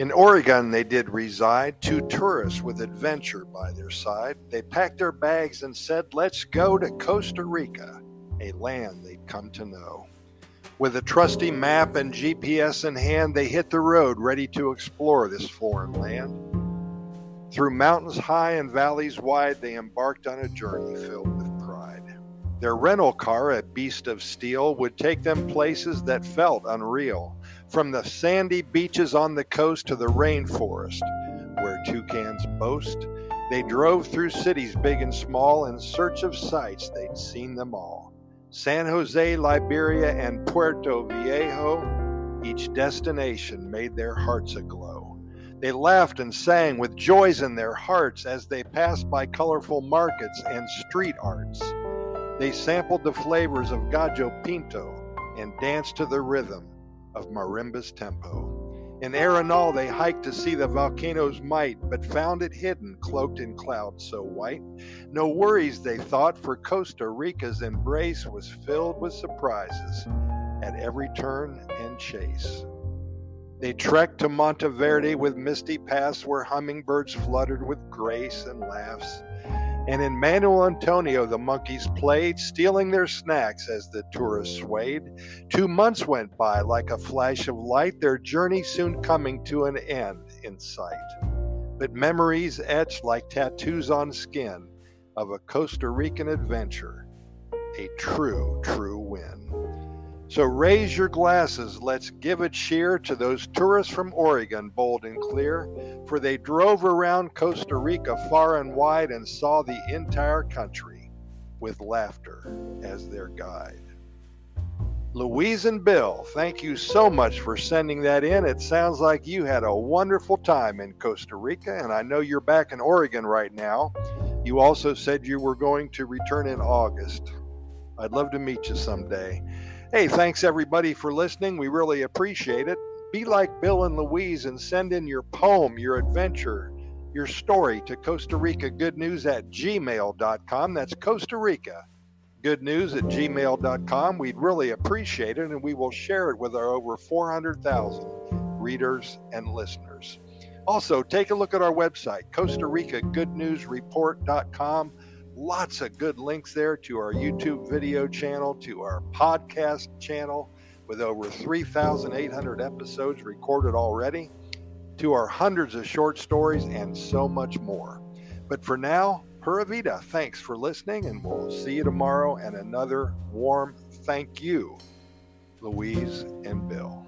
In Oregon, they did reside, two tourists with adventure by their side. They packed their bags and said, Let's go to Costa Rica, a land they'd come to know. With a trusty map and GPS in hand, they hit the road ready to explore this foreign land. Through mountains high and valleys wide, they embarked on a journey filled with pride. Their rental car, a beast of steel, would take them places that felt unreal, from the sandy beaches on the coast to the rainforest, where toucans boast. They drove through cities big and small in search of sights, they'd seen them all. San Jose, Liberia, and Puerto Viejo, each destination made their hearts aglow. They laughed and sang with joys in their hearts as they passed by colorful markets and street arts. They sampled the flavors of gallo pinto and danced to the rhythm of marimba's tempo. In Arenal, they hiked to see the volcano's might, but found it hidden, cloaked in clouds so white. No worries, they thought, for Costa Rica's embrace was filled with surprises at every turn and chase. They trekked to Monteverde with misty paths where hummingbirds fluttered with grace and laughs. And in Manuel Antonio, the monkeys played, stealing their snacks as the tourists swayed. Two months went by like a flash of light, their journey soon coming to an end in sight. But memories etched like tattoos on skin of a Costa Rican adventure, a true, true. So raise your glasses, let's give a cheer to those tourists from Oregon, bold and clear, for they drove around Costa Rica far and wide and saw the entire country with laughter as their guide. Louise and Bill, thank you so much for sending that in. It sounds like you had a wonderful time in Costa Rica, and I know you're back in Oregon right now. You also said you were going to return in August. I'd love to meet you someday. Hey, thanks everybody for listening. We really appreciate it. Be like Bill and Louise and send in your poem, your adventure, your story to Costa Rica Good News at gmail.com. That's Costa Rica Good News at gmail.com. We'd really appreciate it and we will share it with our over 400,000 readers and listeners. Also, take a look at our website, Costa Rica Good News Report.com lots of good links there to our YouTube video channel, to our podcast channel with over 3,800 episodes recorded already, to our hundreds of short stories, and so much more. But for now, Pura Vida, thanks for listening, and we'll see you tomorrow. And another warm thank you, Louise and Bill.